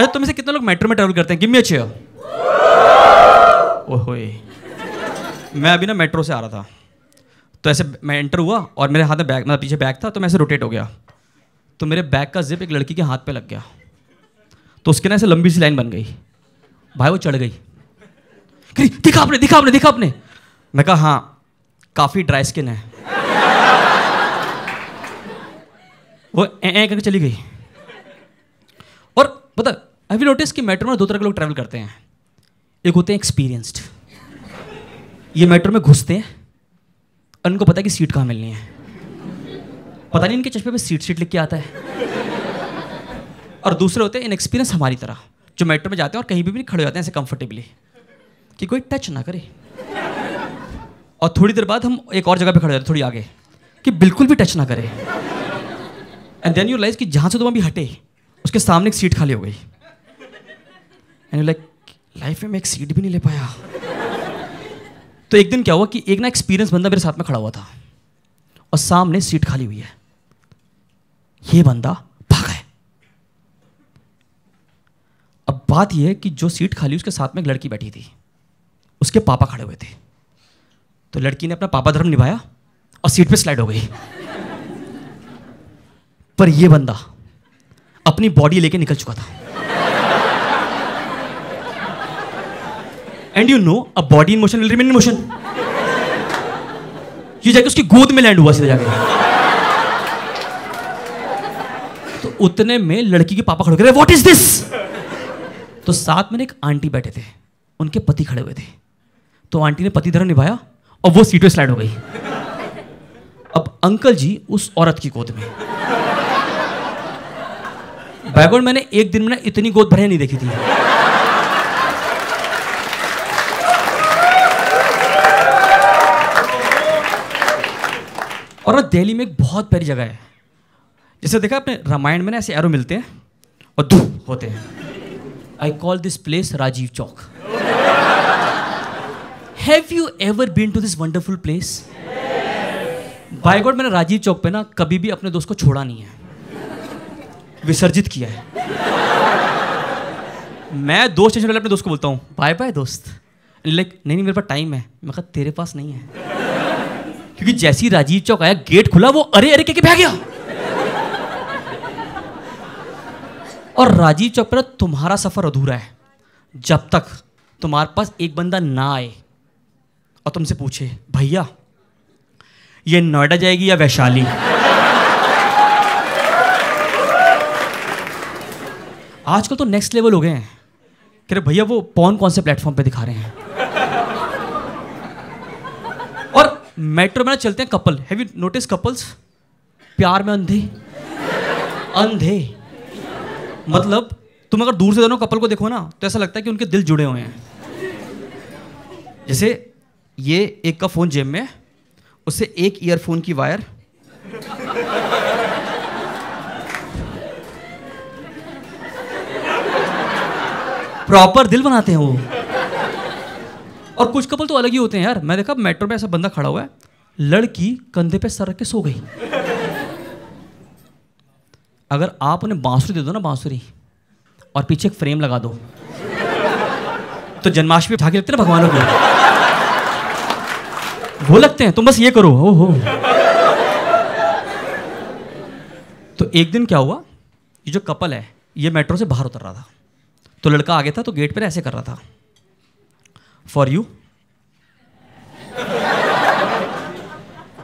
अच्छा तुम से कितने लोग मेट्रो में ट्रैवल करते हैं? गिव मी अ चेयर ओए मैं अभी ना मेट्रो से आ रहा था। तो ऐसे मैं एंटर हुआ और मेरे हाथ में बैग मतलब पीछे बैग था तो मैं ऐसे रोटेट हो गया। तो मेरे बैग का जिप एक लड़की के हाथ पे लग गया। तो उसके ना ऐसे लंबी सी लाइन बन गई। भाई वो चढ़ गई। दिखा आपने दिखा आपने दिखा आपने मैं कहा हाँ काफ़ी ड्राई स्किन है। वो ए करके चली गई। और पता यू नोटिस कि मेट्रो में दो तरह के लोग ट्रैवल करते हैं? एक होते हैं एक्सपीरियंस्ड ये मेट्रो में घुसते हैं। और इनको पता है कि सीट कहाँ मिलनी है। पता नहीं इनके चश्मे पे सीट सीट लिख के आता है। और दूसरे होते हैं इन एक्सपीरियंस हमारी तरह, जो मेट्रो में जाते हैं और कहीं भी भी खड़े हो जाते हैं ऐसे कंफर्टेबली कि कोई टच ना करे। और थोड़ी देर बाद हम एक और जगह पे खड़े जाते थोड़ी आगे। कि बिल्कुल भी टच ना करे। एंड देन यू लाइज कि जहाँ से तुम अभी हटे, उसके सामने एक सीट खाली हो गई। एंड लाइक लाइफ में मैं एक सीट भी नहीं ले पाया. तो एक दिन क्या हुआ कि एक ना एक्सपीरियंस बंदा मेरे साथ में खड़ा हुआ था और सामने सीट खाली हुई है। ये बंदा भागा है अब बात यह है कि जो सीट खाली उसके साथ में एक लड़की बैठी थी। उसके पापा खड़े हुए थे। तो लड़की ने अपना पापा धर्म निभाया और सीट पे स्लाइड हो गई। पर यह बंदा अपनी बॉडी लेके निकल चुका था। And you know a body in motion will remain in motion ये जाके उसकी गोद में लैंड हुआ, सीधा जाके। तो उतने में लड़की के पापा खड़े व्हाट इज़ दिस तो साथ में एक आंटी बैठे थे। उनके पति खड़े हुए थे। तो आंटी ने पति धर्म निभाया और वो सीट पे स्लाइड हो गई। अब अंकल जी उस औरत की गोद में। बैकवर्ड मैंने एक दिन में इतनी गोद भरे नहीं देखी थी। और दिल्ली में एक बहुत प्यारी जगह है। जैसे देखा आपने, रामायण में ना ऐसे एरो मिलते हैं और धू होते हैं। I call this place Rajiv Chowk have you ever been to this wonderful place by मैंने राजीव चौक पे ना कभी भी अपने दोस्त को छोड़ा नहीं है। विसर्जित किया है। मैं दोस्त अपने दोस्त को बोलता हूँ, बाय बाय दोस्त। लाइक नहीं नहीं, मेरे पास टाइम है। मैं कहा, तेरे पास नहीं है। क्योंकि जैसी राजीव चौक आया, गेट खुला, वो अरे अरे, के भाग गया। और राजीव चौक पर तुम्हारा सफ़र अधूरा है। जब तक तुम्हारे पास एक बंदा ना आए और तुमसे पूछे, भैया, ये नोएडा जाएगी या वैशाली? आजकल तो नेक्स्ट लेवल हो गए हैं। कह रहे, भैया, वो पौन कौन से प्लेटफॉर्म पे दिखा रहे हैं और मेट्रो में ना चलते हैं couple. Have you notice couples प्यार में अंधे। अंधे। मतलब तुम अगर दूर से दोनों कपल को देखो ना तो ऐसा लगता है कि उनके दिल जुड़े हुए हैं। जैसे ये एक का फ़ोन जेब में, उससे एक ईयरफोन की वायर प्रॉपर दिल बनाते हैं वो। और कुछ कपल तो अलग ही होते हैं यार। मैं देखा मेट्रो में ऐसा बंदा खड़ा हुआ है, लड़की कंधे पे सर रख के सो गई। अगर आप उन्हें बांसुरी दे दो ना बांसुरी, और पीछे एक फ्रेम लगा दो तो जन्माष्टमी उठा के लगते ना भगवानों को? वो लगते हैं तुम बस ये करो हो हो तो एक दिन क्या हुआ, ये जो कपल है, ये मेट्रो से बाहर उतर रहा था। तो लड़का आगे था तो गेट पर ऐसे कर रहा था। फॉर यू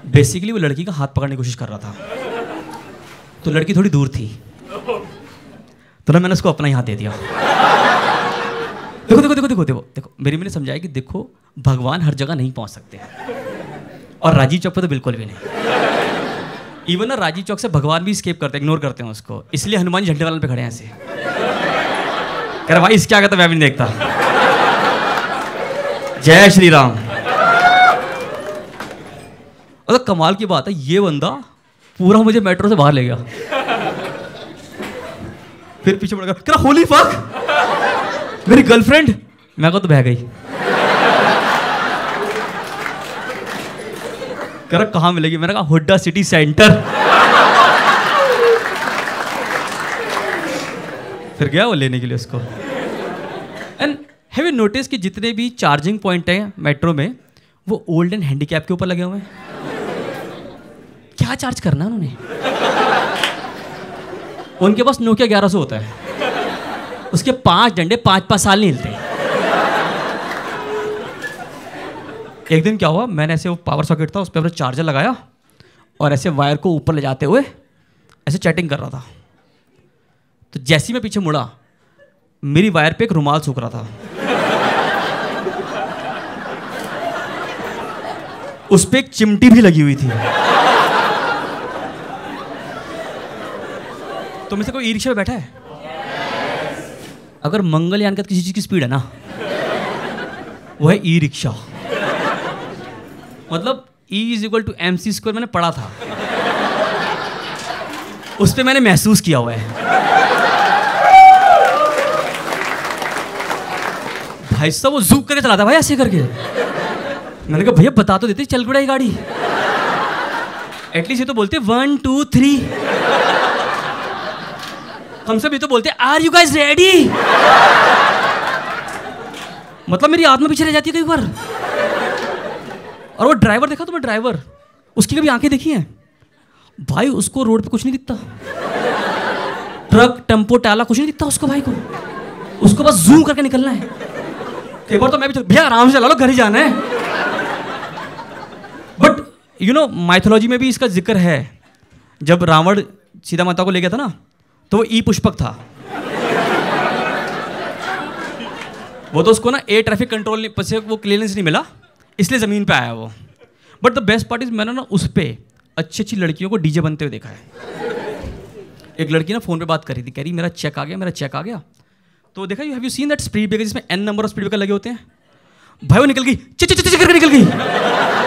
बेसिकली वो लड़की का हाथ पकड़ने की कोशिश कर रहा था। तो लड़की थोड़ी दूर थी। तो ना मैंने उसको अपना ही हाथ दे दिया। देखो देखो देखो देखो देखो देखो मेरी मैंने समझाया कि देखो, भगवान हर जगह नहीं पहुँच सकते। और राजीव चौक पर तो बिल्कुल भी नहीं। इवन ना राजीव चौक से भगवान भी स्केप करते हैं इग्नोर करते हैं उसको। इसलिए हनुमान झंडे वाले पे खड़े हैं ऐसे। कह भाई, इसके आगे तो मैं भी नहीं देखता। जय श्री राम। तो कमाल की बात है, ये बंदा पूरा मुझे मेट्रो से बाहर ले गया। फिर पीछे पड़ गया होली फक मेरी गर्लफ्रेंड मैं को तो बह गई। कह रहा, कहाँ मिलेगी? मैंने कहा, हुड्डा सिटी सेंटर। फिर गया वो लेने के लिए उसको। एंड हैव यू नोटिस कि जितने भी चार्जिंग पॉइंट हैं मेट्रो में, वो ओल्ड एंड हैंडीकैप के ऊपर लगे हुए हैं? क्या चार्ज करना है उन्होंने? उनके पास नोकिया ग्यारह सौ होता है। उसके पाँच डंडे पाँच पाँच साल नहीं हिलते। एक दिन क्या हुआ? मैंने ऐसे वो पावर सॉकेट था, उस पर अपना चार्जर लगाया और ऐसे वायर को ऊपर ले जाते हुए ऐसे चैटिंग कर रहा था। तो जैसे ही मैं पीछे मुड़ा, मेरी वायर पे एक रुमाल सूख रहा था। उस पर एक चिमटी भी लगी हुई थी। तो में से कोई ई रिक्शा पे बैठा है? अगर मंगलयान का किसी चीज़ की स्पीड है ना वो है ई रिक्शा मतलब E is equal to M C square मैंने पढ़ा था। उस पर मैंने महसूस किया हुआ है। भाई साहब, वो जूक करके चलाता भाई ऐसे करके। मैंने कहा, भैया, बता तो देते, चल पड़ा ये गाड़ी एटलीस्ट ये तो बोलते वन टू थ्री हम सब ये तो बोलते आर यू गाइस रेडी मतलब मेरी आत्मा पीछे रह जाती है कई बार। और वो ड्राइवर देखा तुम्हें ड्राइवर उसकी कभी आँखें देखी हैं? भाई, उसको रोड पे कुछ नहीं दिखता। ट्रक, टेंपो, टाला, कुछ नहीं दिखता उसको भाई को। उसको बस जूम करके निकलना है। कई बार तो मैं भी भैया, आराम से चला लो, घर ही जाना है। यू नो माइथोलॉजी में भी इसका ज़िक्र है जब रावण सीता माता को ले गया था ना तो वो ई पुष्पक था वो तो उसको ना एयर ट्रैफ़िक कंट्रोल नहीं से वो क्लियरेंस नहीं मिला इसलिए ज़मीन पे आया वो but the best part is मैंने ना उस पर अच्छी अच्छी लड़कियों को डीजे बनते हुए देखा है एक लड़की ना फ़ोन पे बात कर रही थी कह रही मेरा चेक आ गया मेरा चेक आ गया तो देखा you have you seen that speed breaker जिसमें n number of speed breaker लगे होते हैं भाई वो निकल गई चिच निकल गई